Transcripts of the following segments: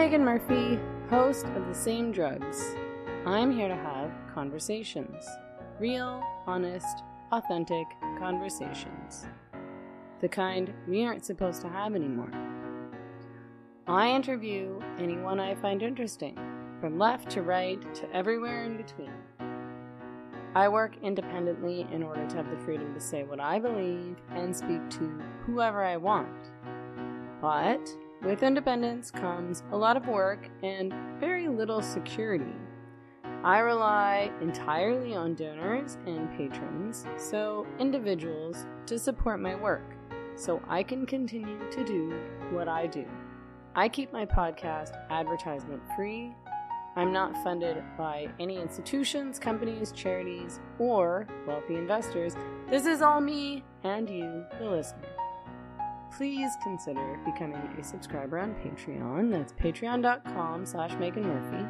Meghan Murphy, host of The Same Drugs. I'm here to have conversations real, honest, authentic conversations. The kind we aren't supposed to have anymore. I interview anyone I find interesting, from left to right to everywhere in between. I work independently in order to have the freedom to say what I believe and speak to whoever I want. But with independence comes a lot of work and very little security. I rely entirely on donors and patrons, so individuals, to support my work so I can continue to do what I do. I keep my podcast advertisement free. I'm not funded by any institutions, companies, charities, or wealthy investors. This is all me and you, the listener please consider becoming a subscriber on Patreon. That's patreon.com slash Meghan Murphy.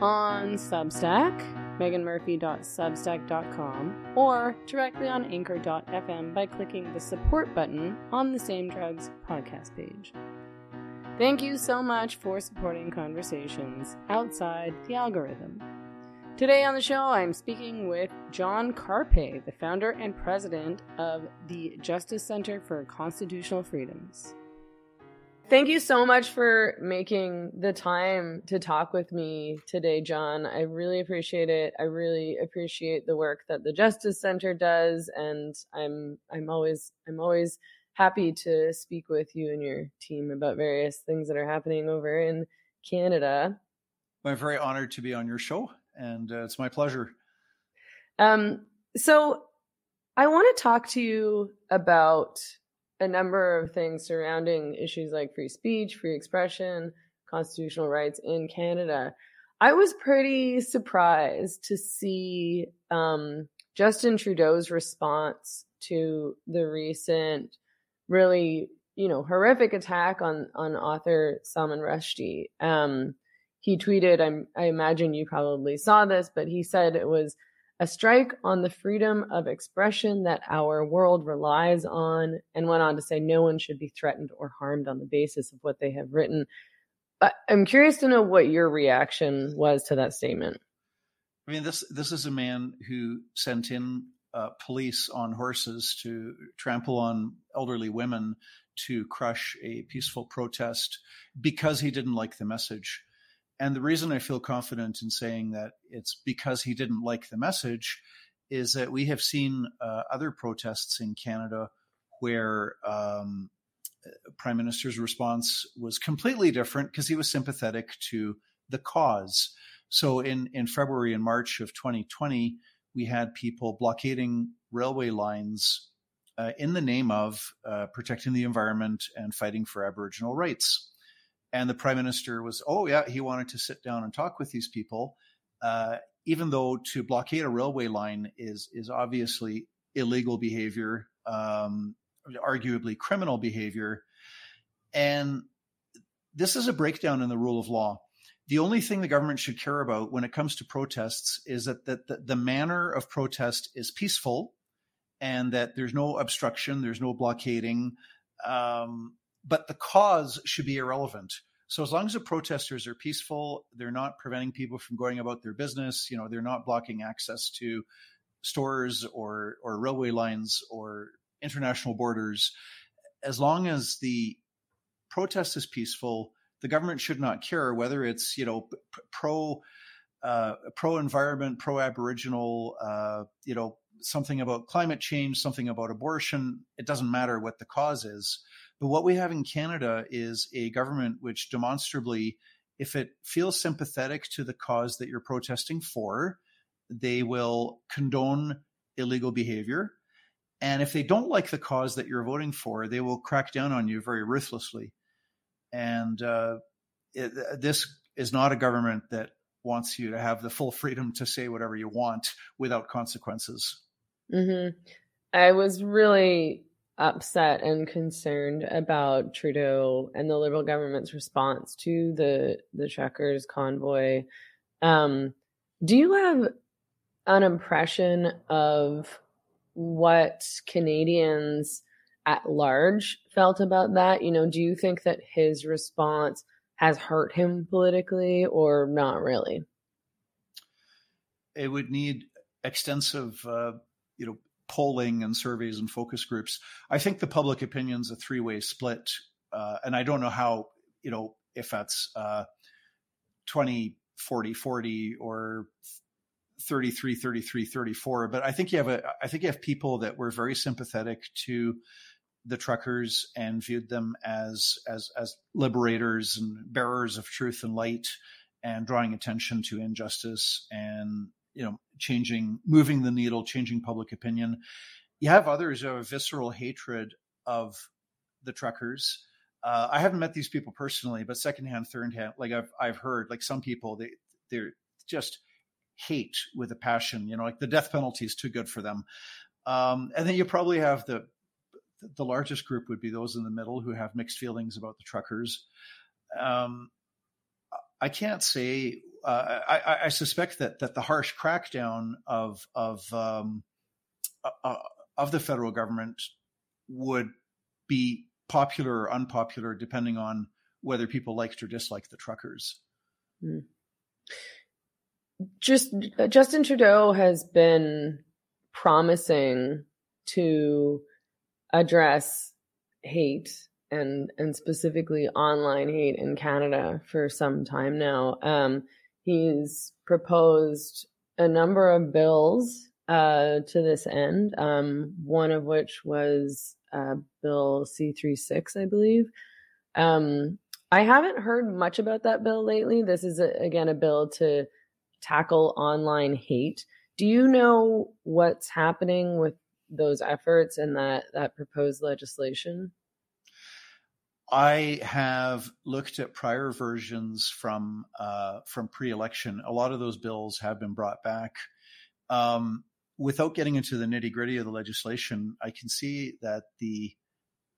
On Substack, meghanmurphy.substack.com, or directly on anchor.fm by clicking the support button on the Same Drugs podcast page. Thank you so much for supporting conversations outside the algorithm. Today on the show, I'm speaking with John Carpay, the founder and president of the Justice Center for Constitutional Freedoms. Thank you so much for making the time to talk with me today, John. I really appreciate it. I really appreciate the work that the Justice Center does, and I'm I'm always I'm always happy to speak with you and your team about various things that are happening over in Canada. I'm very honored to be on your show and uh, it's my pleasure. Um, so I want to talk to you about a number of things surrounding issues like free speech, free expression, constitutional rights in Canada. I was pretty surprised to see um, Justin Trudeau's response to the recent, really, you know, horrific attack on on author Salman Rushdie. Um, he tweeted, I'm, I imagine you probably saw this, but he said it was a strike on the freedom of expression that our world relies on, and went on to say no one should be threatened or harmed on the basis of what they have written. But I'm curious to know what your reaction was to that statement. I mean, this this is a man who sent in uh, police on horses to trample on elderly women to crush a peaceful protest because he didn't like the message. And the reason I feel confident in saying that it's because he didn't like the message is that we have seen uh, other protests in Canada where um, Prime Minister's response was completely different because he was sympathetic to the cause. So in, in February and March of 2020, we had people blockading railway lines uh, in the name of uh, protecting the environment and fighting for Aboriginal rights. And the prime minister was, oh, yeah, he wanted to sit down and talk with these people, uh, even though to blockade a railway line is, is obviously illegal behavior, um, arguably criminal behavior. And this is a breakdown in the rule of law. The only thing the government should care about when it comes to protests is that, that the, the manner of protest is peaceful and that there's no obstruction, there's no blockading. Um, but the cause should be irrelevant. So as long as the protesters are peaceful, they're not preventing people from going about their business. You know, they're not blocking access to stores or or railway lines or international borders. As long as the protest is peaceful, the government should not care whether it's you know pro uh, pro environment, pro Aboriginal, uh, you know something about climate change, something about abortion. It doesn't matter what the cause is. But what we have in Canada is a government which demonstrably, if it feels sympathetic to the cause that you're protesting for, they will condone illegal behavior. And if they don't like the cause that you're voting for, they will crack down on you very ruthlessly. And uh, it, this is not a government that wants you to have the full freedom to say whatever you want without consequences. Mm-hmm. I was really upset and concerned about Trudeau and the Liberal government's response to the the truckers convoy. Um, do you have an impression of what Canadians at large felt about that? You know, do you think that his response has hurt him politically or not really? It would need extensive, uh, you know, polling and surveys and focus groups. I think the public opinion's a three way split, uh, and I don't know how, you know, if that's uh, 20, 40, 40 or 33, 33, 34. But I think you have a, I think you have people that were very sympathetic to the truckers and viewed them as as as liberators and bearers of truth and light and drawing attention to injustice and you know changing moving the needle changing public opinion. You have others who have a visceral hatred of the truckers. Uh, i haven't met these people personally but secondhand thirdhand like i've i've heard like some people they they're just hate with a passion you know like the death penalty is too good for them. Um, and then you probably have the the largest group would be those in the middle who have mixed feelings about the truckers. Um, I can't say. Uh, I, I, suspect that that the harsh crackdown of of um, uh, uh, of the federal government would be popular or unpopular depending on whether people liked or disliked the truckers. Mm. Just Justin Trudeau has been promising to address hate and and specifically online hate in Canada for some time now. Um, he's proposed a number of bills uh, to this end. Um, one of which was uh, Bill C 36 I believe. Um, I haven't heard much about that bill lately. This is a, again a bill to tackle online hate. Do you know what's happening with those efforts and that that proposed legislation? I have looked at prior versions from uh, from pre-election. A lot of those bills have been brought back. Um, without getting into the nitty gritty of the legislation, I can see that the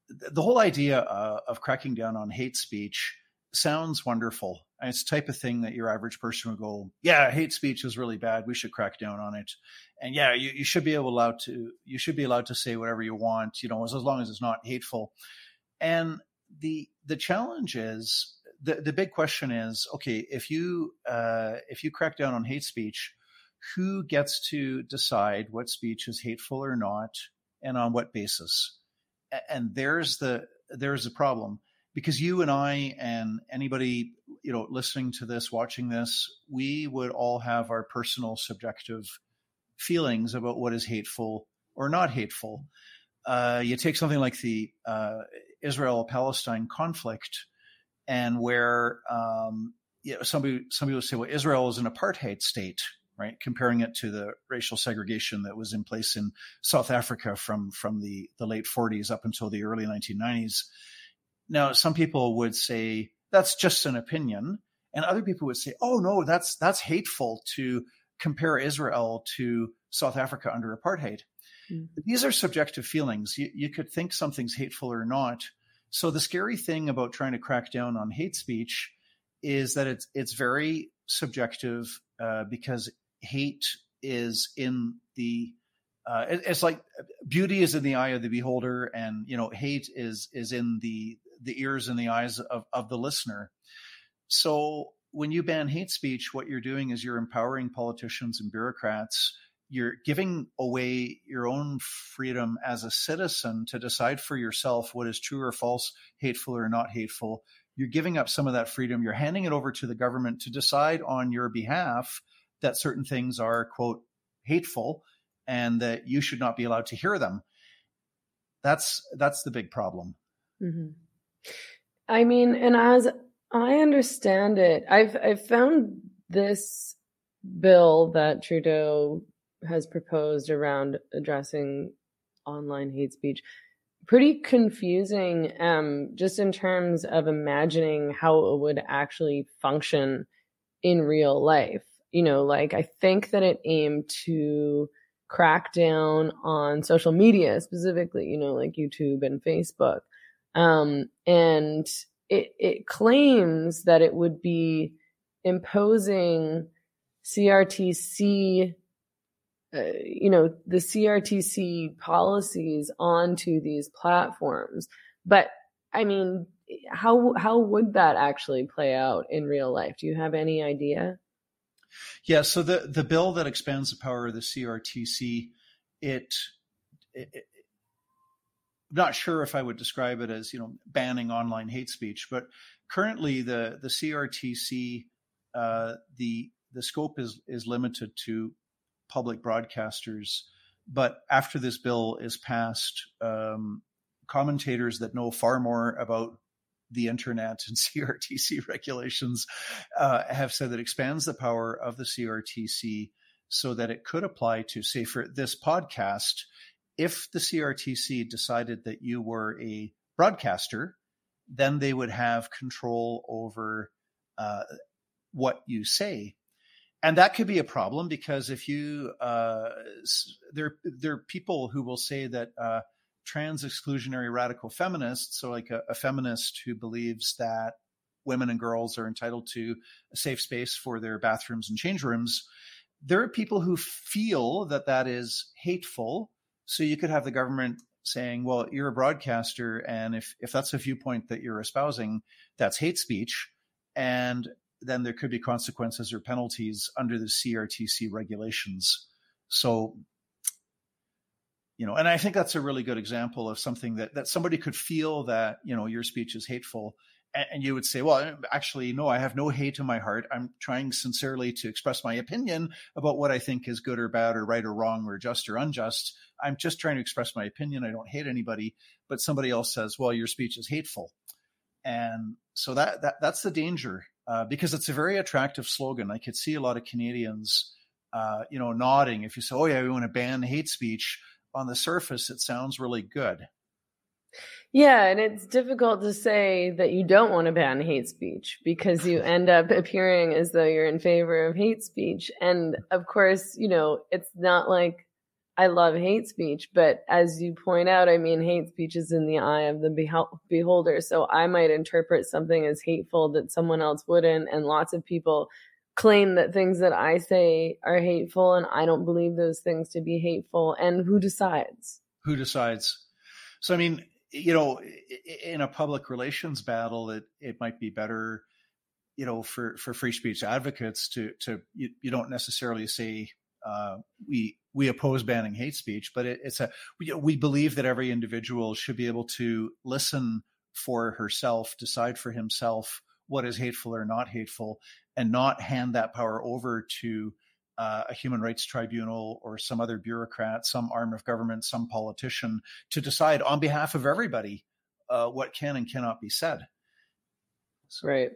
the whole idea uh, of cracking down on hate speech sounds wonderful. And it's the type of thing that your average person would go, yeah, hate speech is really bad. We should crack down on it. And yeah, you, you should be able allowed to, you should be allowed to say whatever you want, you know, as, as long as it's not hateful. And the, the challenge is the, the big question is, okay, if you, uh, if you crack down on hate speech, who gets to decide what speech is hateful or not and on what basis? And there's the, there's the problem because you and I and anybody you know listening to this, watching this, we would all have our personal subjective feelings about what is hateful or not hateful. Uh, you take something like the uh, Israel-Palestine conflict, and where um, you know, somebody somebody would say, "Well, Israel is an apartheid state," right? Comparing it to the racial segregation that was in place in South Africa from from the the late 40s up until the early 1990s. Now, some people would say that's just an opinion, and other people would say, "Oh no, that's that's hateful to compare Israel to South Africa under apartheid." Mm-hmm. These are subjective feelings. You, you could think something's hateful or not. So the scary thing about trying to crack down on hate speech is that it's it's very subjective uh, because hate is in the uh, it, it's like beauty is in the eye of the beholder, and you know hate is is in the the ears and the eyes of, of the listener. So when you ban hate speech, what you're doing is you're empowering politicians and bureaucrats. You're giving away your own freedom as a citizen to decide for yourself what is true or false, hateful or not hateful. You're giving up some of that freedom. You're handing it over to the government to decide on your behalf that certain things are, quote, hateful and that you should not be allowed to hear them. That's that's the big problem. Mm-hmm. I mean, and as I understand it, I've I've found this bill that Trudeau has proposed around addressing online hate speech. Pretty confusing um, just in terms of imagining how it would actually function in real life. You know like i think that it aimed to crack down on social media specifically you know like youtube and facebook. Um, and it, it claims that it would be imposing CRTC, uh, you know, the CRTC policies onto these platforms. But I mean, how how would that actually play out in real life? Do you have any idea? Yeah, so the the bill that expands the power of the CRTC, it, it, it not sure if I would describe it as you know banning online hate speech, but currently the the CRTC uh, the the scope is is limited to public broadcasters. But after this bill is passed, um, commentators that know far more about the internet and CRTC regulations uh, have said that expands the power of the CRTC so that it could apply to, say, for this podcast, if the CRTC decided that you were a broadcaster, then they would have control over uh, what you say. And that could be a problem because if you, uh, there, there are people who will say that uh, trans exclusionary radical feminists, so like a, a feminist who believes that women and girls are entitled to a safe space for their bathrooms and change rooms, there are people who feel that that is hateful. So you could have the government saying, well, you're a broadcaster, and if, if that's a viewpoint that you're espousing, that's hate speech. And then there could be consequences or penalties under the CRTC regulations. So you know and i think that's a really good example of something that that somebody could feel that you know your speech is hateful and, and, you would say well actually no i have no hate in my heart. I'm trying sincerely to express my opinion about what i think is good or bad or right or wrong or just or unjust. I'm just trying to express my opinion. I don't hate anybody. But somebody else says well your speech is hateful. And so that, that that's the danger uh, because it's a very attractive slogan i could see a lot of canadians uh, you know nodding if you say oh yeah we want to ban hate speech on the surface, it sounds really good. Yeah, and it's difficult to say that you don't want to ban hate speech because you end up appearing as though you're in favor of hate speech. And of course, you know, it's not like I love hate speech, but as you point out, I mean, hate speech is in the eye of the beholder. So I might interpret something as hateful that someone else wouldn't. And lots of people claim that things that I say are hateful and I don't believe those things to be hateful. And who decides? Who decides? So, I mean, you know, in a public relations battle, it, it might be better, you know, for, for free speech advocates to, to, you, you don't necessarily say, uh, we, we oppose banning hate speech, but it, it's a, we, we believe that every individual should be able to listen for herself, decide for himself what is hateful or not hateful, and not hand that power over to uh, a human rights tribunal or some other bureaucrat, some arm of government, some politician to decide on behalf of everybody uh, what can and cannot be said. So. Right.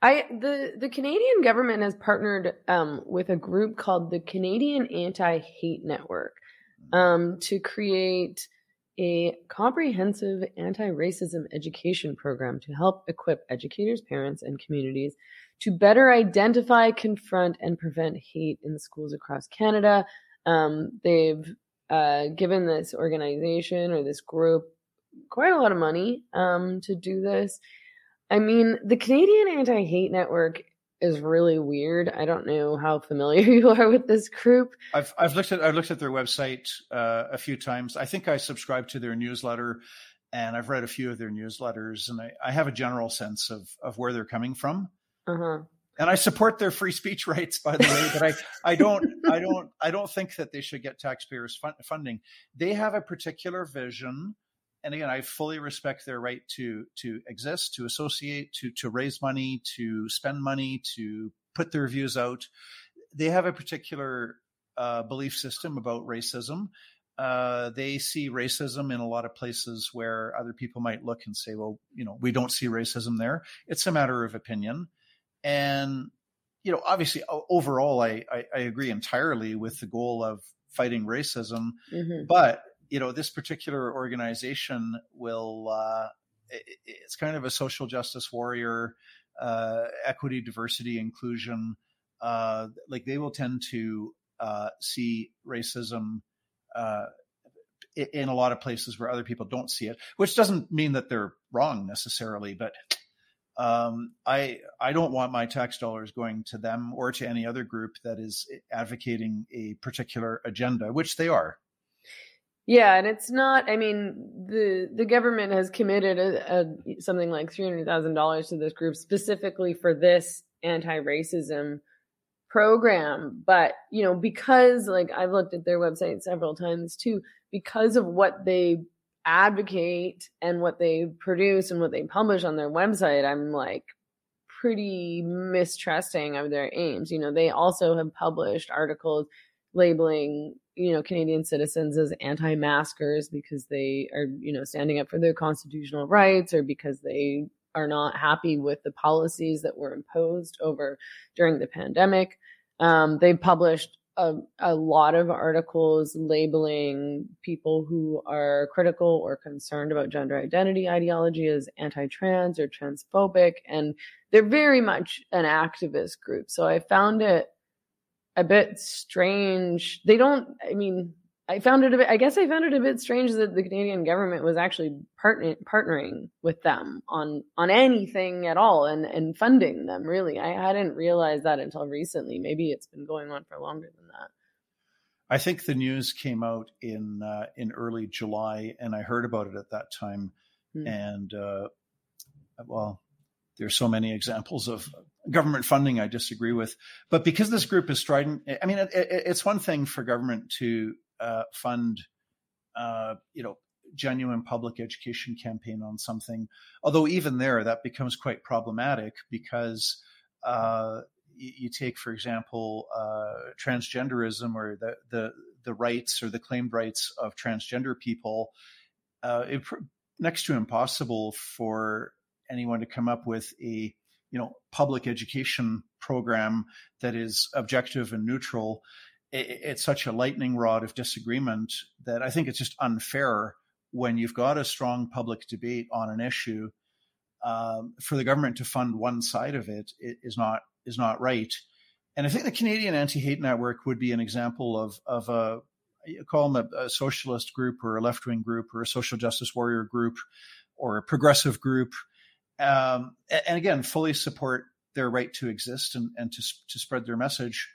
I the the Canadian government has partnered um, with a group called the Canadian Anti Hate Network mm-hmm. um, to create a comprehensive anti racism education program to help equip educators, parents, and communities to better identify, confront, and prevent hate in schools across Canada. Um, they've uh, given this organization or this group quite a lot of money um, to do this. I mean, the Canadian Anti Hate Network is really weird. I don't know how familiar you are with this group. I've I've looked at I've looked at their website uh, a few times. I think I subscribe to their newsletter, and I've read a few of their newsletters, and I, I have a general sense of of where they're coming from. Uh-huh. And I support their free speech rights, by the way, but I, I don't I don't I don't think that they should get taxpayers fun- funding. They have a particular vision and again, I fully respect their right to to exist, to associate, to to raise money, to spend money, to put their views out. They have a particular uh, belief system about racism. Uh, they see racism in a lot of places where other people might look and say, "Well, you know, we don't see racism there." It's a matter of opinion, and you know, obviously, overall, I I, I agree entirely with the goal of fighting racism, mm-hmm. but you know, this particular organization will, uh, it's kind of a social justice warrior, uh, equity, diversity, inclusion. Uh, like they will tend to uh, see racism uh, in a lot of places where other people don't see it, which doesn't mean that they're wrong necessarily, but um, I I don't want my tax dollars going to them or to any other group that is advocating a particular agenda, which they are. Yeah, and it's not. I mean, the the government has committed a, a something like three hundred thousand dollars to this group specifically for this anti-racism program. But you know, because like I've looked at their website several times too, because of what they advocate and what they produce and what they publish on their website, I'm like pretty mistrusting of their aims. You know, they also have published articles labeling you know Canadian citizens as anti-maskers because they are you know standing up for their constitutional rights or because they are not happy with the policies that were imposed over during the pandemic. Um, they published a, a, lot of articles labeling people who are critical or concerned about gender identity ideology as anti-trans or transphobic, and they're very much an activist group. So I found it a bit strange. They don't, I mean, I found it a bit, I guess I found it a bit strange that the Canadian government was actually partner, partnering with them on, on anything at all and, and funding them really. I hadn't realized that until recently. Maybe it's been going on for longer than that. I think the news came out in, uh, in early July and I heard about it at that time. Hmm. And, uh, well, there's so many examples of government funding I disagree with. But because this group is strident, I mean, it, it, it's one thing for government to uh, fund, uh, you know, genuine public education campaign on something. Although even there, that becomes quite problematic because uh, you, you, take, for example, uh, transgenderism or the, the the rights or the claimed rights of transgender people. Uh, it, next to impossible for anyone to come up with a you know public education program that is objective and neutral it's such a lightning rod of disagreement that i think it's just unfair when you've got a strong public debate on an issue um, for the government to fund one side of it, it is not is not right. And i think the canadian anti-hate network would be an example of of a call them a, a socialist group or a left-wing group or a social justice warrior group or a progressive group um, and again, fully support their right to exist and, and to, to spread their message.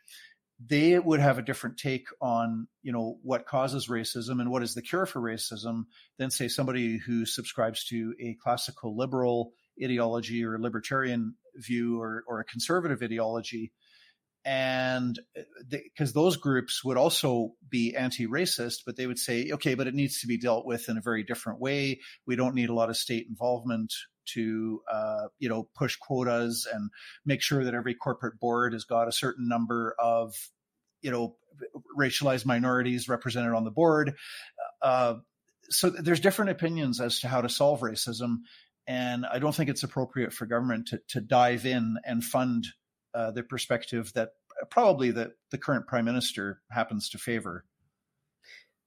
They would have a different take on, you know, what causes racism and what is the cure for racism than say somebody who subscribes to a classical liberal ideology or libertarian view or, or a conservative ideology and because those groups would also be anti-racist but they would say okay but it needs to be dealt with in a very different way. We don't need a lot of state involvement to uh, you know push quotas and make sure that every corporate board has got a certain number of you know racialized minorities represented on the board. Uh, so there's different opinions as to how to solve racism and i don't think it's appropriate for government to, to dive in and fund uh, the perspective that probably the, the current prime minister happens to favor.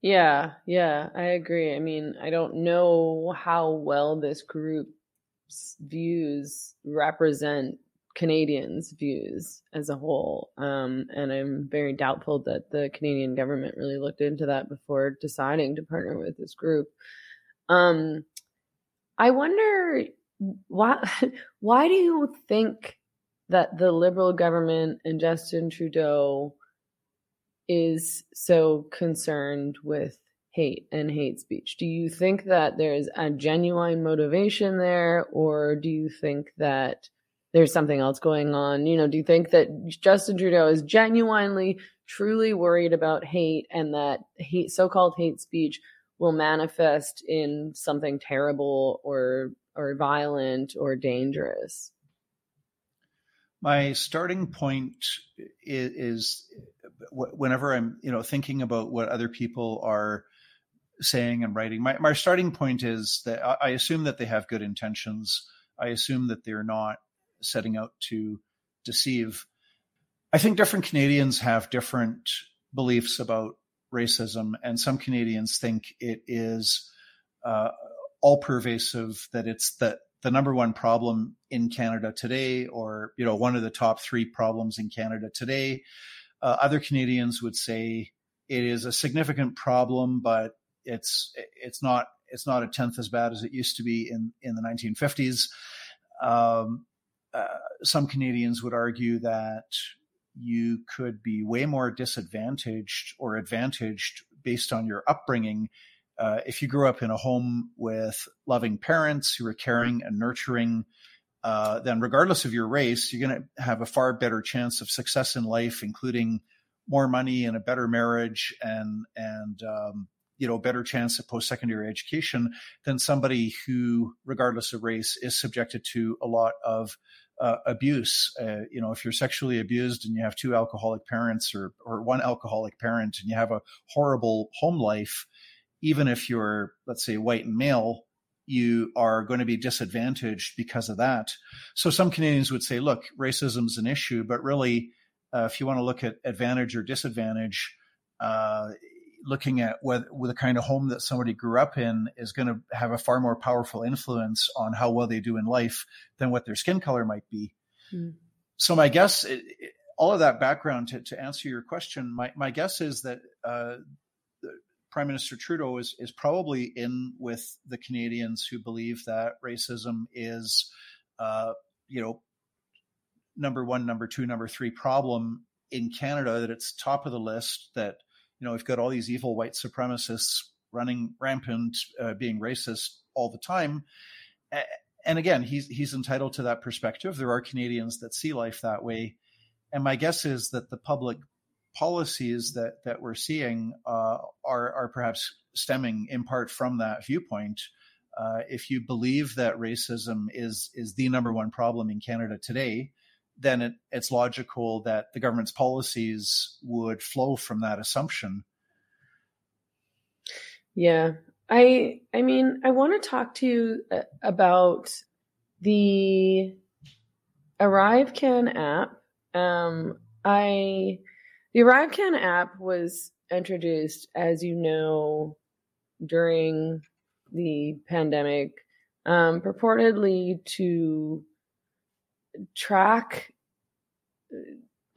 Yeah, yeah, I agree. I mean, I don't know how well this group's views represent Canadians' views as a whole. Um, and I'm very doubtful that the Canadian government really looked into that before deciding to partner with this group. Um, I wonder why why do you think that the Liberal government and Justin Trudeau is so concerned with hate and hate speech. Do you think that there's a genuine motivation there, or do you think that there's something else going on? You know, do you think that Justin Trudeau is genuinely, truly worried about hate and that hate, so called hate speech will manifest in something terrible or or violent or dangerous? My starting point is, whenever I'm, you know, thinking about what other people are saying and writing. My, my starting point is that I assume that they have good intentions. I assume that they're not setting out to deceive. I think different Canadians have different beliefs about racism, and some Canadians think it is uh, all pervasive, that it's that the number one problem in Canada today, or you know, one of the top three problems in Canada today. Uh, other Canadians would say it is a significant problem, but it's it's not it's not a tenth as bad as it used to be in in the 1950s. Um, uh, some Canadians would argue that you could be way more disadvantaged or advantaged based on your upbringing Uh, if you grew up in a home with loving parents who are caring and nurturing, uh, then regardless of your race, you're going to have a far better chance of success in life, including more money and a better marriage and and um, you know better chance at post secondary education than somebody who, regardless of race, is subjected to a lot of uh, abuse. Uh, you know, if you're sexually abused and you have two alcoholic parents or or one alcoholic parent and you have a horrible home life, even if you're let's say white and male, you are going to be disadvantaged because of that. So some Canadians would say, look, racism is an issue, but really, uh, if you want to look at advantage or disadvantage, uh, looking at whether the kind of home that somebody grew up in is going to have a far more powerful influence on how well they do in life than what their skin color might be. Mm. So my guess, it, it, all of that background to, to answer your question, my, my guess is that uh, Prime Minister Trudeau is is probably in with the Canadians who believe that racism is, uh, you know, number one, number two, number three problem in Canada. That it's top of the list. That you know we've got all these evil white supremacists running rampant, uh, being racist all the time. And again, he's he's entitled to that perspective. There are Canadians that see life that way, and my guess is that the public policies that that we're seeing uh, are are perhaps stemming in part from that viewpoint. Uh, if you believe that racism is is the number one problem in Canada today, then it, it's logical that the government's policies would flow from that assumption. Yeah, I I mean I want to talk to you uh, about the ArriveCan app. Um, I the ArriveCan app was introduced, as you know, during the pandemic, um, purportedly to track.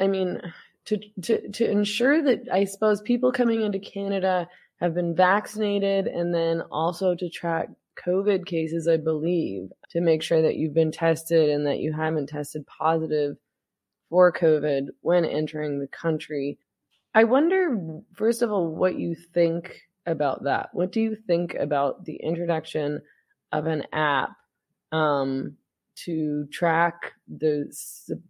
I mean, to, to to ensure that I suppose people coming into Canada have been vaccinated, and then also to track COVID cases, I believe, to make sure that you've been tested and that you haven't tested positive for COVID when entering the country. I wonder, first of all, what you think about that. What do you think about the introduction of an app um, to track the,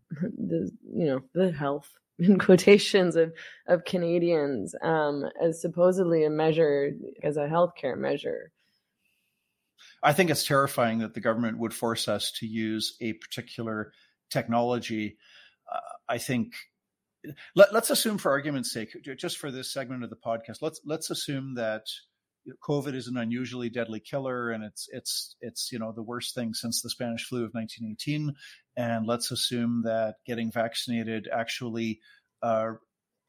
the, you know, the health in quotations of of Canadians um, as supposedly a measure as a healthcare measure? I think it's terrifying that the government would force us to use a particular technology uh, I think let, us assume for argument's sake, just for this segment of the podcast, let's let's assume that COVID is an unusually deadly killer, and it's it's it's you know the worst thing since the Spanish flu of 1918. And let's assume that getting vaccinated actually uh,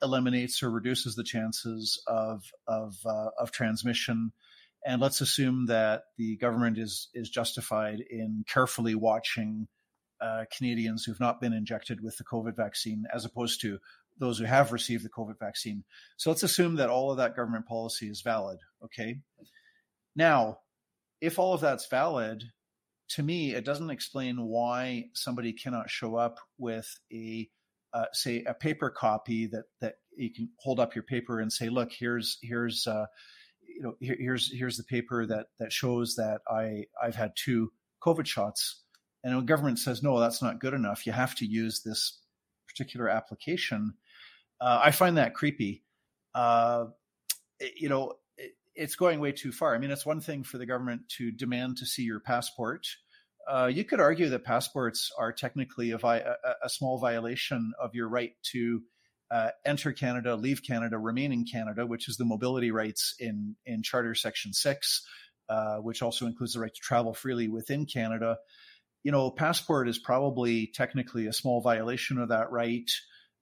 eliminates or reduces the chances of of uh, of transmission. And let's assume that the government is is justified in carefully watching uh, Canadians who've not been injected with the COVID vaccine, as opposed to those who have received the COVID vaccine. So let's assume that all of that government policy is valid. Okay. Now, if all of that's valid, to me, it doesn't explain why somebody cannot show up with a, uh, say, a paper copy that that you can hold up your paper and say, "Look, here's here's uh, you know here, here's here's the paper that that shows that I I've had two COVID shots." And the government says, no, that's not good enough. You have to use this particular application. Uh, I find that creepy. Uh, it, you know, it, it's going way too far. I mean, it's one thing for the government to demand to see your passport. Uh, you could argue that passports are technically a, vi- a, a small violation of your right to uh, enter Canada, leave Canada, remain in Canada, which is the mobility rights in in Charter Section Six, uh, which also includes the right to travel freely within Canada you know, passport is probably technically a small violation of that right,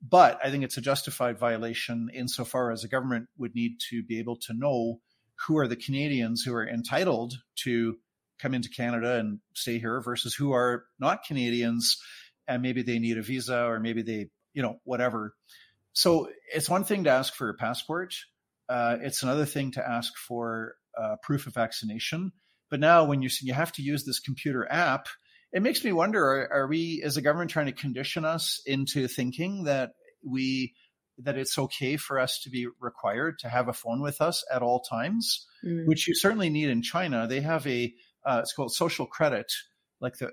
but I think it's a justified violation insofar as the government would need to be able to know who are the Canadians who are entitled to come into Canada and stay here versus who are not Canadians and maybe they need a visa or maybe they, you know, whatever. So it's one thing to ask for a passport. Uh, it's another thing to ask for uh, proof of vaccination. But now, when you you have to use this computer app, it makes me wonder: are, are we, as a government, trying to condition us into thinking that we that it's okay for us to be required to have a phone with us at all times, mm. which you certainly need in China. They have a uh, it's called social credit, like the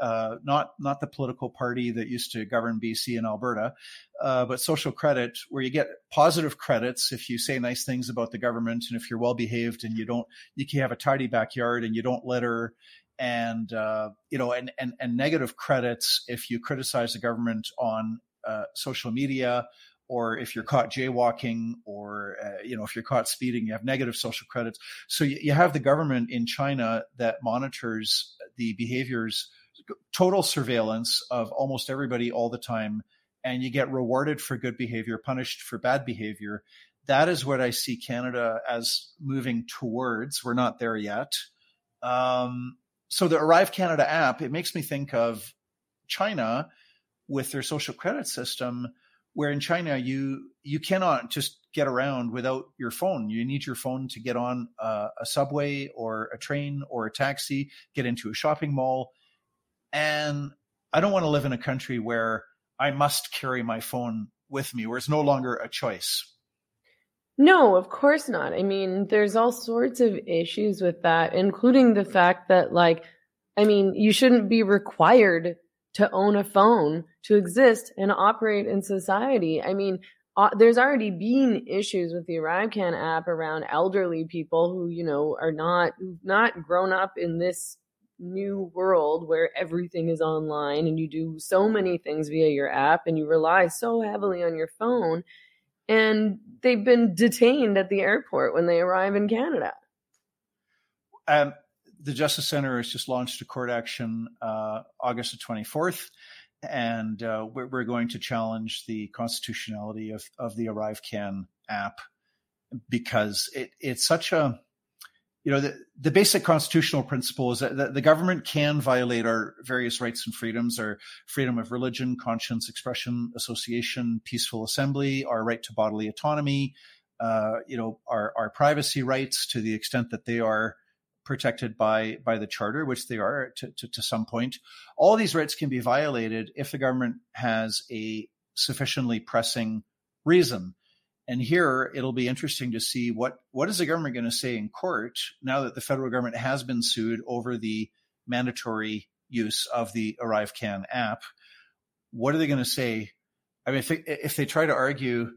uh, not not the political party that used to govern BC and Alberta, uh, but social credit, where you get positive credits if you say nice things about the government and if you're well behaved and you don't you can have a tidy backyard and you don't litter and uh, you know and, and and negative credits if you criticize the government on uh, social media or if you're caught jaywalking or uh, you know if you're caught speeding you have negative social credits. So you, you have the government in china that monitors the behaviors total surveillance of almost everybody all the time and you get rewarded for good behavior punished for bad behavior. That is what i see canada as moving towards. We're not there yet. Um, so the arrive canada app it makes me think of china with their social credit system where in China you you cannot just get around without your phone. You need your phone to get on a, a, subway or a train or a taxi, get into a shopping mall. And I don't want to live in a country where I must carry my phone with me, where it's no longer a choice. No, of course not. I mean, there's all sorts of issues with that, including the fact that, like, I mean, you shouldn't be required to own a phone to exist and operate in society. I mean, uh, there's already been issues with the ArriveCan app around elderly people who, you know, are not who've not grown up in this new world where everything is online and you do so many things via your app and you rely so heavily on your phone and they've been detained at the airport when they arrive in Canada. Um, the Justice Center has just launched a court action uh, August the 24th, and uh, we're, we're, going to challenge the constitutionality of, of the ArriveCan app because it, it's such a you know the, the basic constitutional principle is that the, the government can violate our various rights and freedoms our freedom of religion conscience expression association peaceful assembly our right to bodily autonomy uh, you know our, our privacy rights to the extent that they are protected by by the charter, which they are to, to, to some point. All these rights can be violated if the government has a sufficiently pressing reason. And here it'll be interesting to see what what is the government going to say in court now that the federal government has been sued over the mandatory use of the ArriveCan app. What are they going to say? I mean, if they, if they try to argue,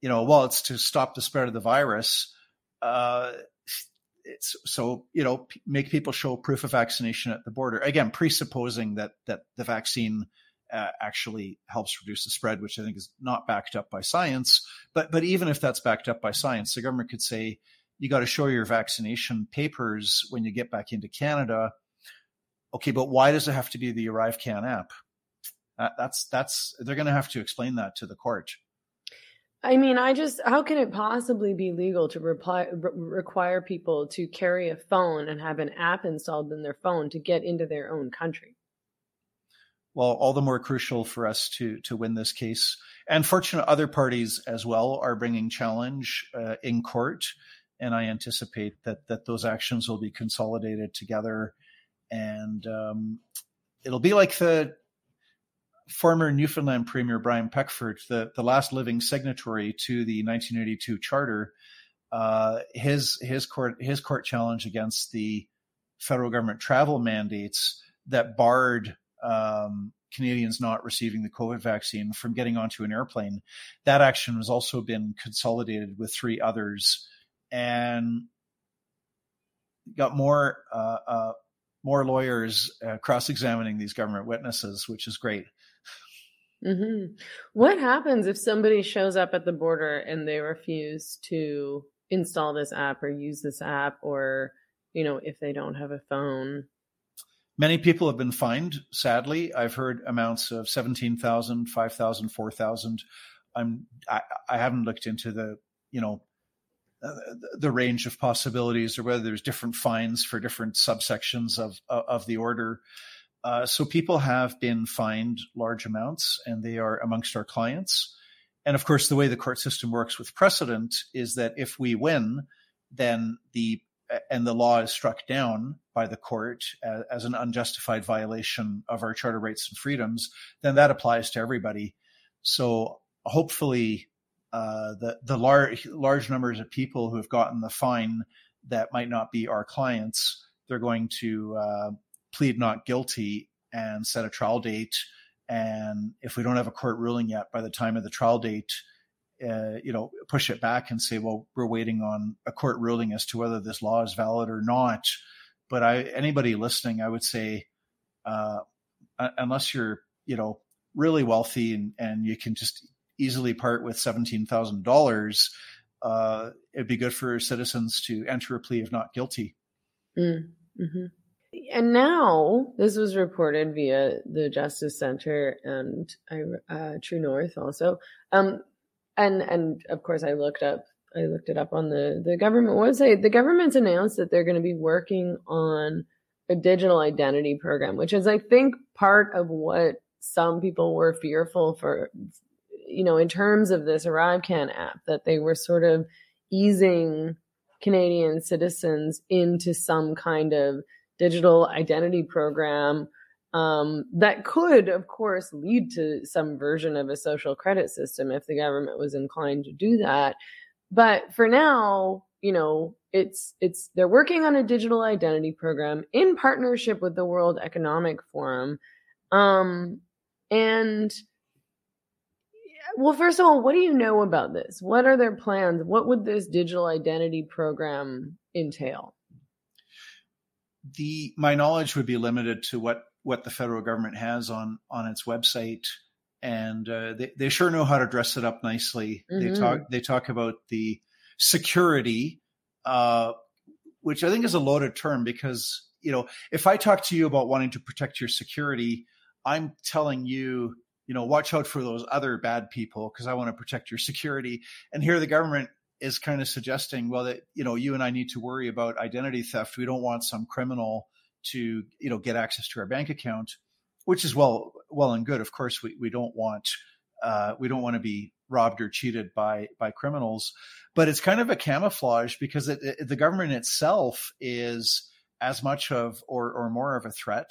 you know, well, it's to stop the spread of the virus. Uh, it's so you know make people show proof of vaccination at the border again presupposing that that the vaccine uh, actually helps reduce the spread which i think is not backed up by science. But but even if that's backed up by science the government could say you got to show your vaccination papers when you get back into canada. Okay but why does it have to be the ArriveCan app? Uh, that's that's they're going to have to explain that to the court. I mean, I just, how can it possibly be legal to reply, re- require people to carry a phone and have an app installed in their phone to get into their own country? Well, all the more crucial for us to to win this case. And fortunate other parties as well are bringing challenge uh, in court, and I anticipate that that those actions will be consolidated together, and um, it'll be like the former Newfoundland Premier Brian Peckford, the, the last living signatory to the 1982 charter, uh, his his court his court challenge against the federal government travel mandates that barred um, Canadians not receiving the COVID vaccine from getting onto an airplane. That action has also been consolidated with three others, and got more uh, uh, more lawyers uh, cross examining these government witnesses, which is great. Mm-hmm. What happens if somebody shows up at the border and they refuse to install this app or use this app, or you know, if they don't have a phone? Many people have been fined. Sadly, I've heard amounts of 17,000, 5,000, 4,000. I'm I, I haven't looked into the you know uh, the range of possibilities or whether there's different fines for different subsections of of the order. Uh, so people have been fined large amounts and they are amongst our clients. And of course, the way the court system works with precedent is that if we win, then the and the law is struck down by the court as, as an unjustified violation of our charter rights and freedoms, then that applies to everybody. So hopefully, uh, the the large large numbers of people who have gotten the fine that might not be our clients. They're going to uh, plead not guilty and set a trial date. And if we don't have a court ruling yet by the time of the trial date, uh, you know, push it back and say, well, we're waiting on a court ruling as to whether this law is valid or not. But I, anybody listening, I would say, uh, unless you're, you know, really wealthy and, and you can just easily part with $17,000, uh, it'd be good for citizens to enter a plea of not guilty. Mm, mm-hmm. And now this was reported via the Justice Center and uh, True North also. Um, and and of course I looked up I looked it up on the the government website. The government's announced that they're going to be working on a digital identity program, which is I think part of what some people were fearful for you know in terms of this ArriveCan app that they were sort of easing Canadian citizens into some kind of digital identity program um, that could, of course, lead to some version of a social credit system if the government was inclined to do that. But for now, you know, it's it's they're working on a digital identity program in partnership with the World Economic Forum, um, and well, first of all, what do you know about this? What are their plans? What would this digital identity program entail? The my knowledge would be limited to what what the federal government has on on its website, and uh, they they sure know how to dress it up nicely. Mm-hmm. They talk they talk about the security, uh, which I think is a loaded term because you know if I talk to you about wanting to protect your security, I'm telling you you know watch out for those other bad people because I want to protect your security. And here the government is kind of suggesting well that you know you and I need to worry about identity theft. We don't want some criminal to you know get access to our bank account, which is well well and good. Of course, we, we don't want uh, we don't want to be robbed or cheated by by criminals, but it's kind of a camouflage because it, it, the government itself is as much of or or more of a threat.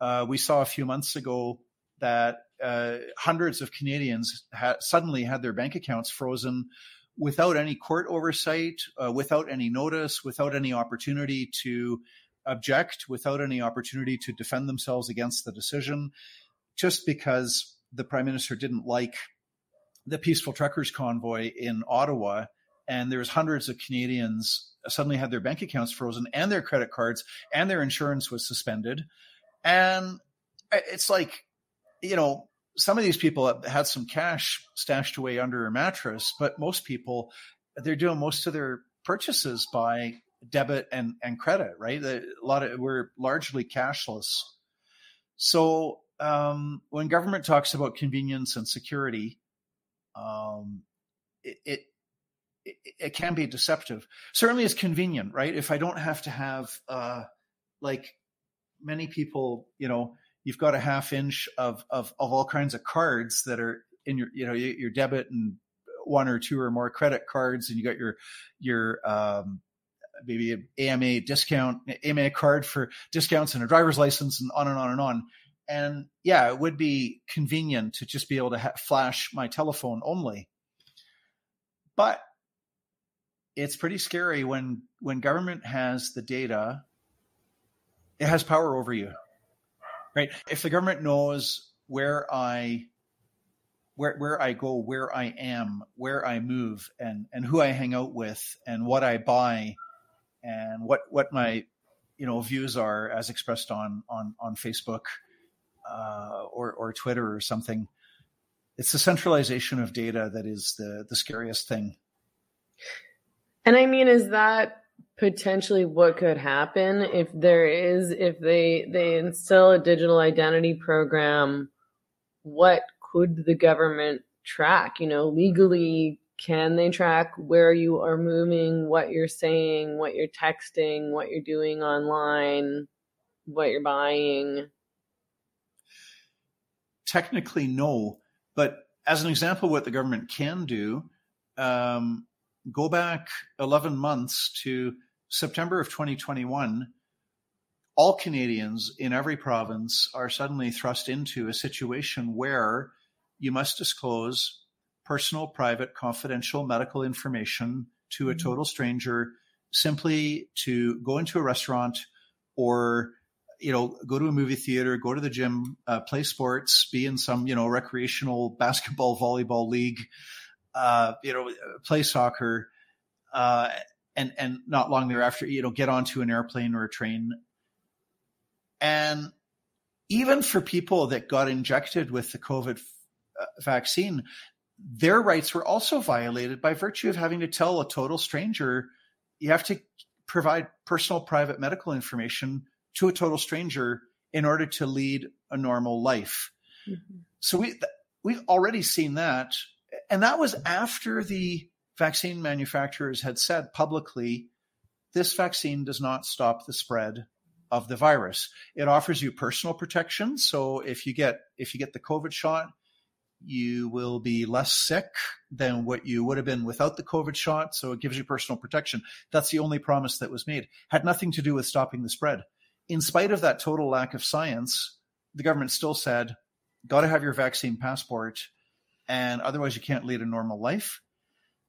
Uh, we saw a few months ago that uh, hundreds of Canadians ha- suddenly had their bank accounts frozen without any court oversight, uh, without any notice, without any opportunity to object without any opportunity to defend themselves against the decision, just because the prime minister didn't like the peaceful truckers convoy in Ottawa, and there was hundreds of Canadians suddenly had their bank accounts frozen and their credit cards and their insurance was suspended, and it's like, you know, some of these people had some cash stashed away under a mattress, but most people they're doing most of their purchases by debit and, and credit, right? A lot of we're largely cashless. So um, when government talks about convenience and security, um, it, it, it can be deceptive. Certainly, it's convenient, right? If I don't have to have uh, like many people, you know, you've got a half inch of of, of all kinds of cards that are in your you know your debit and one or two or more credit cards, and you got your your um, maybe an AMA discount, AMA card for discounts and a driver's license and on and on and on. And yeah, it would be convenient to just be able to ha- flash my telephone only. But it's pretty scary when when government has the data, it has power over you. Right? If the government knows where I where where I go, where I am, where I move, and and who I hang out with, and what I buy, and what what my you know views are as expressed on on on Facebook uh, or or Twitter or something. It's the centralization of data that is the the scariest thing. And I mean, is that potentially what could happen if there is if they they instill a digital identity program? What could the government track? You know, legally can they track where you are moving, what you're saying, what you're texting, what you're doing online, what you're buying? Technically, no. But as an example, what the government can do, um, go back 11 months to September of 2021. All Canadians in every province are suddenly thrust into a situation where you must disclose personal, private, confidential medical information to a mm-hmm. total stranger simply to go into a restaurant or you know go to a movie theater go to the gym uh, play sports be in some you know recreational basketball volleyball league uh, you know play soccer uh, and and not long thereafter you know get onto an airplane or a train and even for people that got injected with the covid uh, vaccine their rights were also violated by virtue of having to tell a total stranger you have to provide personal private medical information to a total stranger in order to lead a normal life. Mm-hmm. So we we've already seen that and that was after the vaccine manufacturers had said publicly this vaccine does not stop the spread of the virus. It offers you personal protection, so if you get if you get the COVID shot, you will be less sick than what you would have been without the COVID shot. So it gives you personal protection. That's the only promise that was made. Had nothing to do with stopping the spread. In spite of that total lack of science, the government still said, got to have your vaccine passport, and otherwise you can't lead a normal life.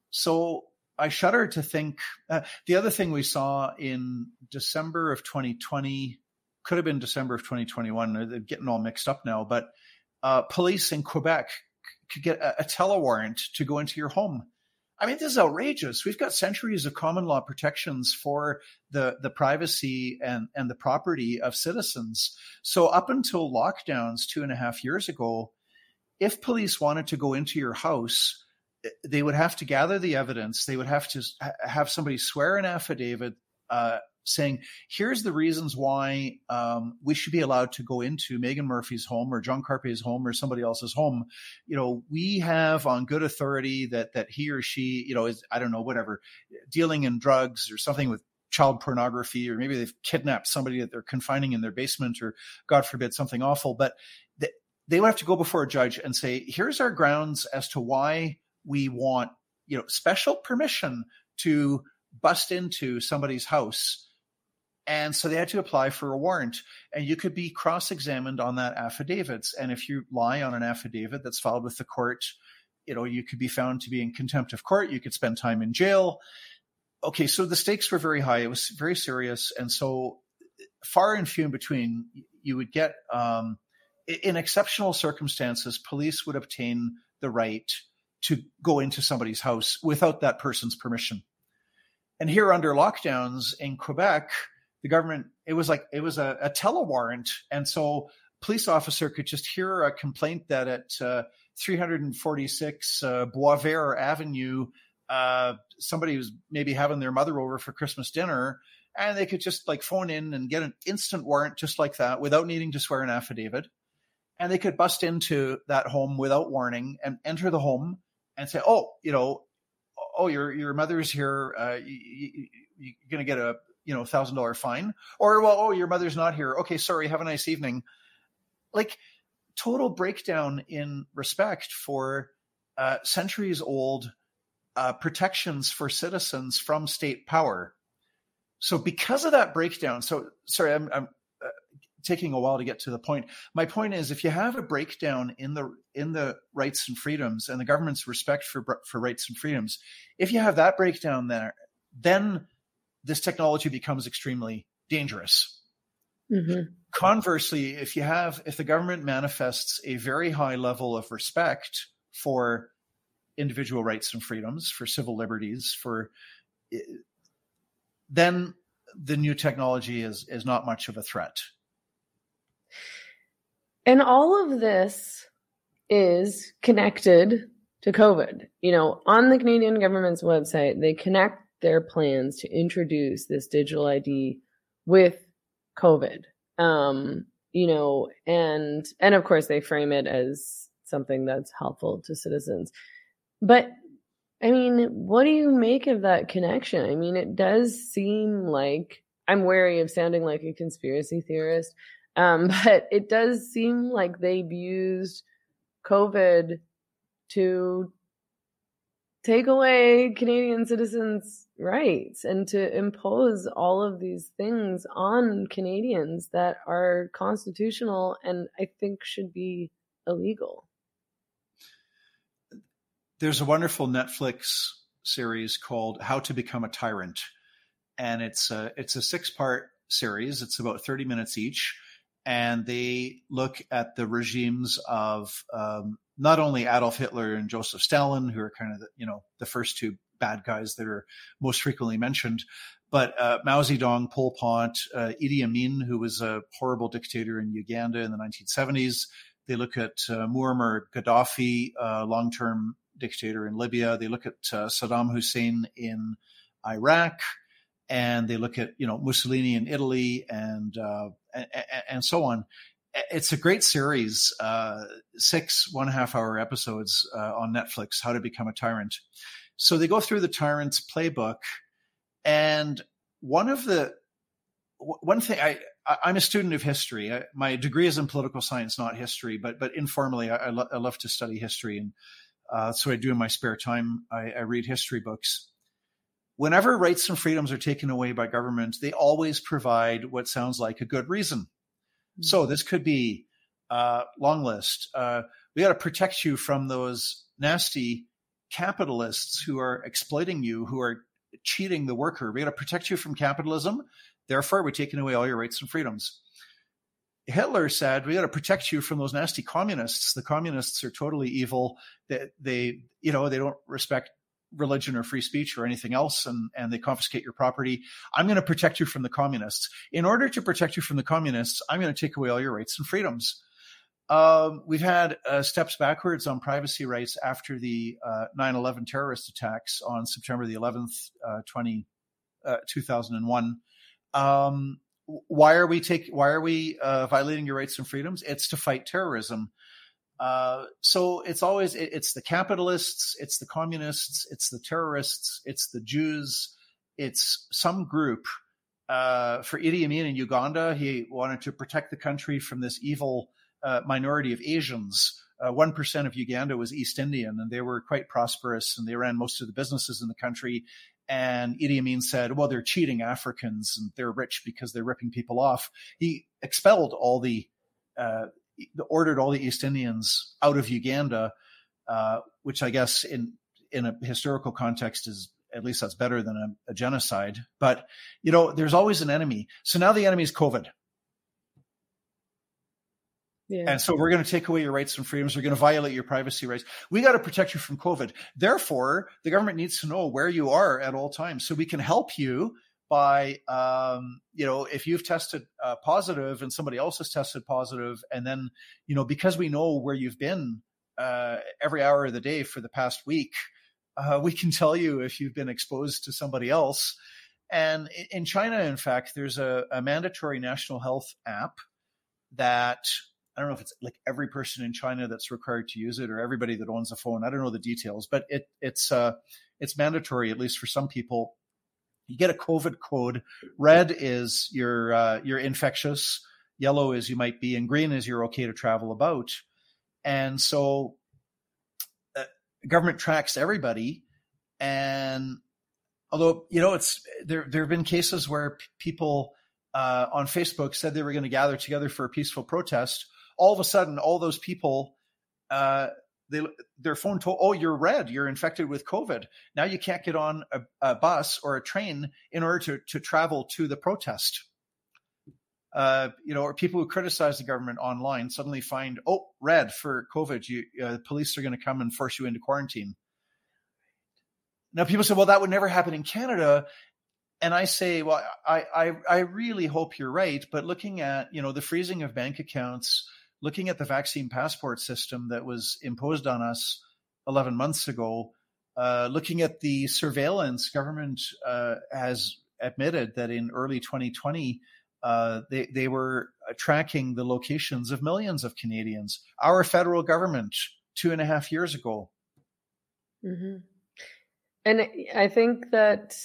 So I shudder to think. Uh, the other thing we saw in December of 2020 could have been December of 2021. They're getting all mixed up now, but uh, police in Quebec could get a, a telewarrant to go into your home. I mean, this is outrageous. We've got centuries of common law protections for the, the privacy and, and the property of citizens. So up until lockdowns two and a half years ago, if police wanted to go into your house, eh, they would have to gather the evidence. They would have to have somebody swear an affidavit uh, saying, here's the reasons why um, we should be allowed to go into Meghan Murphy's home or John Carpay's home or somebody else's home. You know, we have on good authority that that he or she, you know, is I don't know, whatever, dealing in drugs or something with child pornography, or maybe they've kidnapped somebody that they're confining in their basement, or God forbid something awful. But they, would have to go before a judge and say, here's our grounds as to why we want, you know, special permission to bust into somebody's house and so they had to apply for a warrant. And you could be cross examined on that affidavits. And if you lie on an affidavit that's filed with the court, you know, you could be found to be in contempt of court. You could spend time in jail. Okay, so the stakes were very high. It was very serious. And so far and few in between, you would get, um, in exceptional circumstances, police would obtain the right to go into somebody's house without that person's permission. And here under lockdowns in Quebec, the government it was like it was a, a telewarrant and so police officer could just hear a complaint that at uh, 346 uh, Boisvert Avenue, uh, somebody was maybe having their mother over for Christmas dinner, and they could just like phone in and get an instant warrant just like that without needing to swear an affidavit. And they could bust into that home without warning and enter the home and say, "Oh, you know, oh, your your mother's here. Uh, you, you, you're going to get a you know thousand dollar fine or well oh your mother's not here. Okay sorry have a nice evening. Like total breakdown in respect for uh, centuries old uh, protections for citizens from state power. So because of that breakdown so sorry i'm, I'm uh, taking a while to get to the point. My point is if you have a breakdown in the in the rights and freedoms and the government's respect for for rights and freedoms if you have that breakdown there then this technology becomes extremely dangerous. Mm-hmm. Conversely, if you have, if the government manifests a very high level of respect for individual rights and freedoms, for civil liberties, for then the new technology is is not much of a threat. And all of this is connected to COVID. You know, on the Canadian government's website, they connect their plans to introduce this digital ID with COVID. Um, you know, and and of course they frame it as something that's helpful to citizens. But I mean, what do you make of that connection? I mean, it does seem like I'm wary of sounding like a conspiracy theorist, um, but it does seem like they've used COVID to take away Canadian citizens' rights and to impose all of these things on Canadians that are constitutional and I think should be illegal. there's a wonderful Netflix series called How to Become a Tyrant, and it's a it's a six part series. It's about thirty minutes each, and they look at the regimes of um, not only Adolf Hitler and Joseph Stalin, who are kind of the, you know the first two bad guys that are most frequently mentioned, but uh, Mao Zedong, Pol Pot, uh, Idi Amin, who was a horrible dictator in Uganda in the 1970s. They look at uh, Muammar Gaddafi, uh, long-term dictator in Libya. They look at uh, Saddam Hussein in Iraq, and they look at you know Mussolini in Italy, and uh, and, so on. It's a great series, six one half hour episodes on Netflix. How to Become a Tyrant. So they go through the tyrant's playbook and one of the one thing I I'm a student of history. I, my degree is in political science, not history, but but informally, I, I, lo- I love to study history, and uh, so I do in my spare time. I, I read history books. Whenever rights and freedoms are taken away by government, they always provide what sounds like a good reason. Mm-hmm. So this could be uh, long list. Uh, we got to protect you from those nasty capitalists who are exploiting you, who are cheating the worker. We got to protect you from capitalism. Therefore, we're taking away all your rights and freedoms. Hitler said, "We got to protect you from those nasty communists. The communists are totally evil. They, they, you know, they don't respect religion or free speech or anything else, and and they confiscate your property. I'm going to protect you from the communists. In order to protect you from the communists, I'm going to take away all your rights and freedoms." Um, we've had uh, steps backwards on privacy rights after the uh, 9/11 terrorist attacks on September the 11th, uh, 20, uh, 2001. Um, why are we take? Why are we uh, violating your rights and freedoms? It's to fight terrorism. Uh, so it's always it, it's the capitalists, it's the communists, it's the terrorists, it's the Jews, it's some group. for Idi Amin in Uganda, he wanted to protect the country from this evil uh, minority of Asians. Uh, one uh, of Uganda was East Indian, and they were quite prosperous, and they ran most of the businesses in the country. And Idi Amin said, "Well, they're cheating Africans, and they're rich because they're ripping people off." He expelled all the, uh, ordered all the East Indians out of Uganda, uh, which I guess in in a historical context is at least that's better than a, a genocide. But you know, there's always an enemy. So now the enemy is COVID. Yeah. And so we're going to take away your rights and freedoms. We're going to violate your privacy rights. We got to protect you from COVID. Therefore, the government needs to know where you are at all times so we can help you by, um, you know, if you've tested uh, positive and somebody else has tested positive, and then, you know, because we know where you've been uh, every hour of the day for the past week, uh, we can tell you if you've been exposed to somebody else. And in China, in fact, there's a, a mandatory national health app that I don't know if it's like every person in China that's required to use it or everybody that owns a phone. I don't know the details, but it it's uh it's mandatory at least for some people. You get a COVID code. Red is you're uh, you're infectious. Yellow is you might be, and green is you're okay to travel about. And so, uh, government tracks everybody. And although you know it's there, there have been cases where p- people uh, on Facebook said they were going to gather together for a peaceful protest all of a sudden, all those people, uh, they, their phone told, oh, you're red, you're infected with COVID. Now you can't get on a, a bus or a train in order to, to travel to the protest. Uh, you know, or people who criticize the government online suddenly find, oh, red for COVID. You, uh, police are going to come and force you into quarantine. Now people say, well, that would never happen in Canada. And I say, well, I, I, I really hope you're right. But looking at, you know, the freezing of bank accounts, looking at the vaccine passport system that was imposed on us 11 months ago, uh, looking at the surveillance, government uh, has admitted that in early 2020, uh, they, they were tracking the locations of millions of Canadians. Our federal government, two and a half years ago. Mm-hmm. And I think that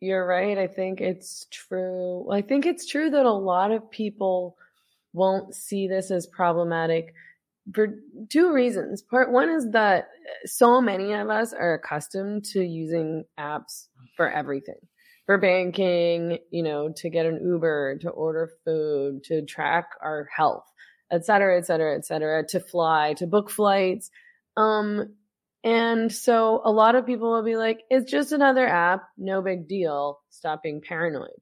you're right. I think it's true. I think it's true that a lot of people won't see this as problematic for two reasons. Part one is that so many of us are accustomed to using apps for everything. For banking, you know, to get an Uber, to order food, to track our health, et cetera, et cetera, et cetera, to fly, to book flights. Um, And so a lot of people will be like, it's just another app, no big deal, stop being paranoid.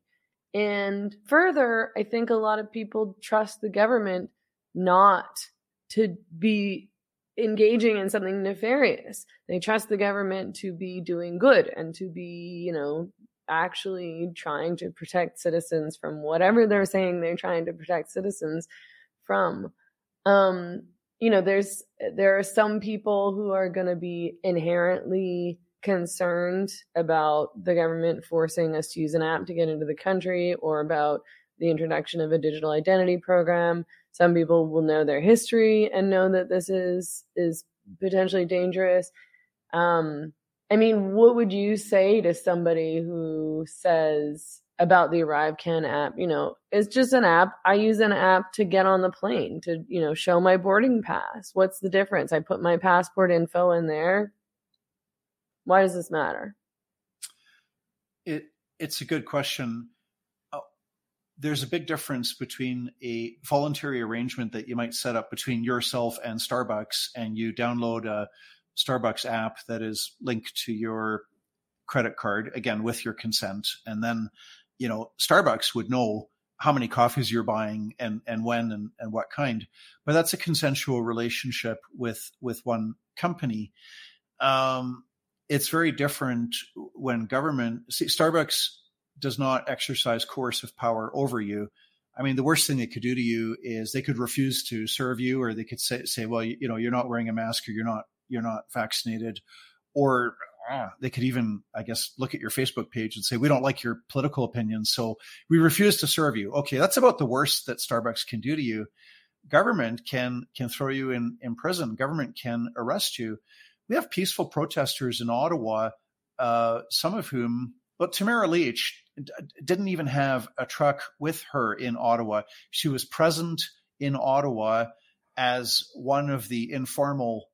And further, I think a lot of people trust the government not to be engaging in something nefarious. They trust the government to be doing good and to be, you know, actually trying to protect citizens from whatever they're saying they're trying to protect citizens from. Um, you know, there's there are some people who are going to be inherently concerned about the government forcing us to use an app to get into the country or about the introduction of a digital identity program. Some people will know their history and know that this is is potentially dangerous. Um, I mean, what would you say to somebody who says about the ArriveCan app, you know, it's just an app. I use an app to get on the plane to, you know, show my boarding pass. What's the difference? I put my passport info in there. Why does this matter? It it's a good question. Uh, there's a big difference between a voluntary arrangement that you might set up between yourself and Starbucks and you download a Starbucks app that is linked to your credit card, again, with your consent. And then, you know, Starbucks would know how many coffees you're buying and, and when and, and what kind. But that's a consensual relationship with, with one company. Um, it's very different when government, see, Starbucks does not exercise coercive power over you. I mean, the worst thing they could do to you is they could refuse to serve you, or they could say, say, well, you, you know, you're not wearing a mask, or you're not you're not vaccinated, or ah, they could even, I guess, look at your Facebook page and say, we don't like your political opinions, so we refuse to serve you. Okay, that's about the worst that Starbucks can do to you. Government can can throw you in in prison. Government can arrest you. We have peaceful protesters in Ottawa, uh, some of whom, but Tamara Lich didn't even have a truck with her in Ottawa. She was present in Ottawa as one of the informal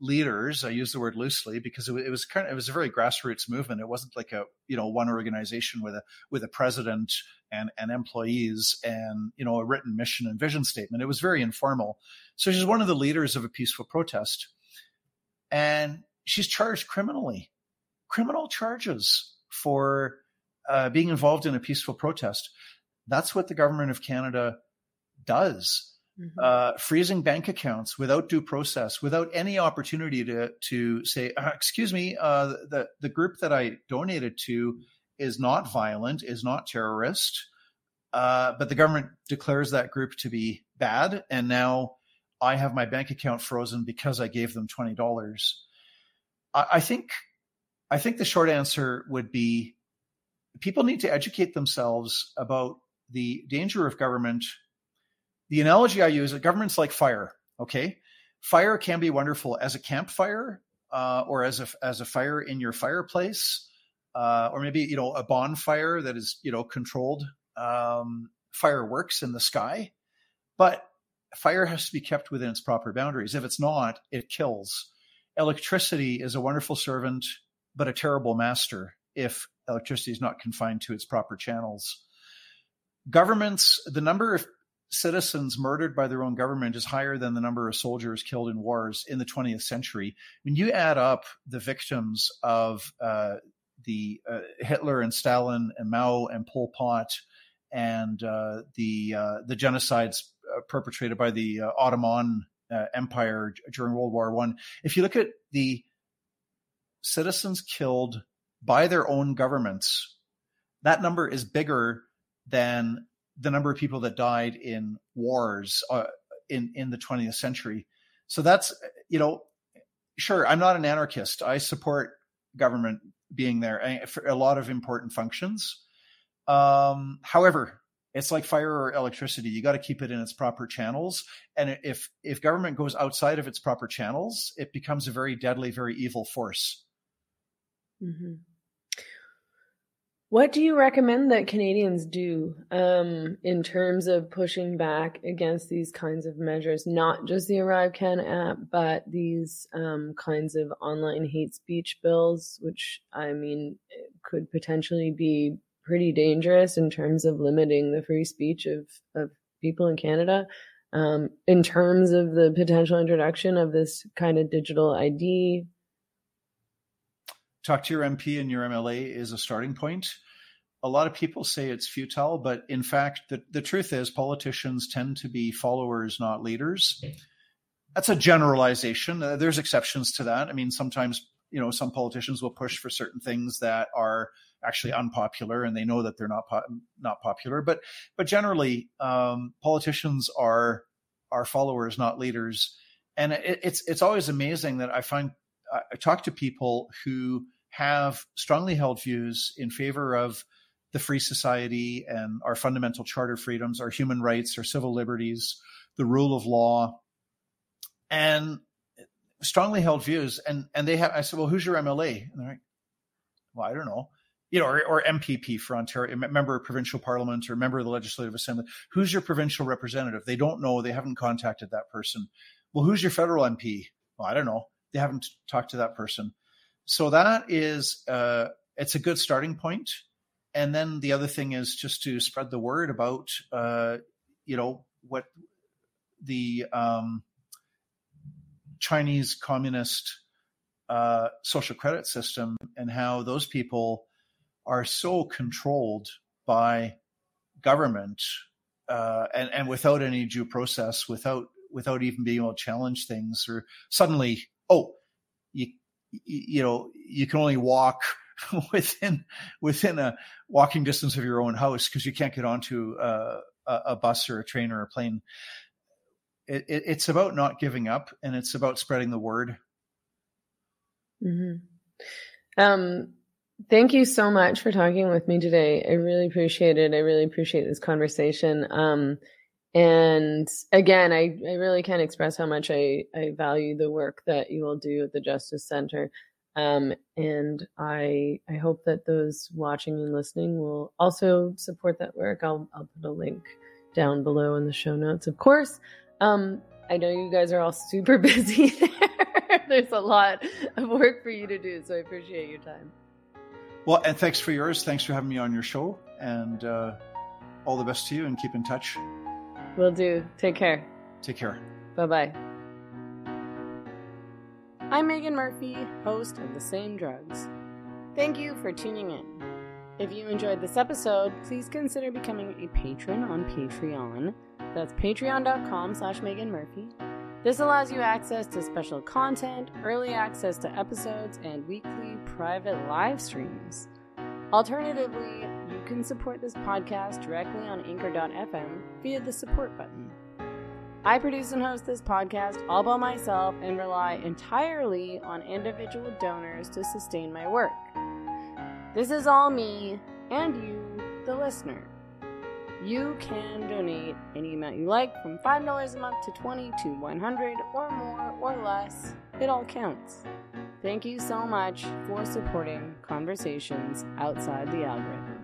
leaders. I use the word loosely because it, it, was kind of it was a very grassroots movement. It wasn't like a you know one organization with a with a president and and employees and you know a written mission and vision statement. It was very informal. So she's one of the leaders of a peaceful protest, and she's charged criminally, criminal charges for uh, being involved in a peaceful protest. That's what the government of Canada does Mm-hmm. Uh, freezing bank accounts without due process, without any opportunity to to say, uh, "Excuse me, uh, the the group that I donated to is not violent, is not terrorist," uh, but the government declares that group to be bad, and now I have my bank account frozen because I gave them twenty dollars. I, I think I think the short answer would be people need to educate themselves about the danger of government the analogy I use, is government's like fire. Okay, fire can be wonderful as a campfire uh, or as a as a fire in your fireplace, uh, or maybe you know a bonfire that is you know controlled um, fireworks in the sky. But fire has to be kept within its proper boundaries. If it's not, it kills. Electricity is a wonderful servant, but a terrible master if electricity is not confined to its proper channels. Governments, the number of citizens murdered by their own government is higher than the number of soldiers killed in wars in the 20th century. When you add up the victims of uh, the uh, Hitler and Stalin and Mao and Pol Pot and uh, the uh, the genocides perpetrated by the uh, Ottoman Empire during World War One, if you look at the citizens killed by their own governments, that number is bigger than the number of people that died in wars uh, in in the 20th century. So that's you know, sure, I'm not an anarchist. I support government being there eh, for a lot of important functions. Um, however, it's like fire or electricity. You got to keep it in its proper channels. And if if government goes outside of its proper channels, it becomes a very deadly, very evil force. Mm-hmm. What do you recommend that Canadians do um, in terms of pushing back against these kinds of measures? Not just the ArriveCan app, but these um, kinds of online hate speech bills, which I mean could potentially be pretty dangerous in terms of limiting the free speech of, of people in Canada. um, in terms of the potential introduction of this kind of digital ID? Talk to your MP and your MLA is a starting point. A lot of people say it's futile, but in fact, the, the truth is politicians tend to be followers, not leaders. That's a generalization. Uh, there's exceptions to that. I mean, sometimes, you know, some politicians will push for certain things that are actually unpopular and they know that they're not po- not popular. But but generally um, politicians are are followers not leaders. And it, it's it's always amazing that i find i talk to people who have strongly held views in favor of the free society and our fundamental charter freedoms our human rights our civil liberties the rule of law and strongly held views. And and they have i said well who's your mla and they're like well i don't know you know, or, or MPP for Ontario, member of provincial parliament or member of the legislative assembly. Who's your provincial representative? They don't know. They haven't contacted that person. Well, who's your federal MP? Well, I don't know. They haven't talked to that person. So that is, uh, it's a good starting point. And then the other thing is just to spread the word about, uh, you know, what the um, Chinese communist uh, social credit system and how those people are so controlled by government uh, and and without any due process, without without even being able to challenge things, or suddenly, oh, you you know you can only walk within within a walking distance of your own house because you can't get onto a, a, bus or a train or a plane. It, it, it's about not giving up, and it's about spreading the word. Mm-hmm. Um, Thank you so much for talking with me today. I really appreciate it. I really appreciate this conversation. Um, and again, I, I really can't express how much I, I value the work that you will do at the Justice Center. Um, and I I hope that those watching and listening will also support that work. I'll I'll put a link down below in the show notes, of course. Um, I know you guys are all super busy there. There's a lot of work for you to do, so I appreciate your time. Well, and thanks for yours. Thanks for having me on your show. And uh, all the best to you and keep in touch. Will do. Take care. Take care. Bye bye. I'm Meghan Murphy, host of The Same Drugs. Thank you for tuning in. If you enjoyed this episode, please consider becoming a patron on Patreon. That's patreon.com slash Meghan Murphy. This allows you access to special content, early access to episodes, and weekly private live streams. Alternatively, you can support this podcast directly on anchor.fm via the support button. I produce and host this podcast all by myself and rely entirely on individual donors to sustain my work. This is all me and you, the listener. You can donate any amount you like, from $5 a month to 20 to 100 or more or less. It all counts. Thank you so much for supporting conversations outside the algorithm.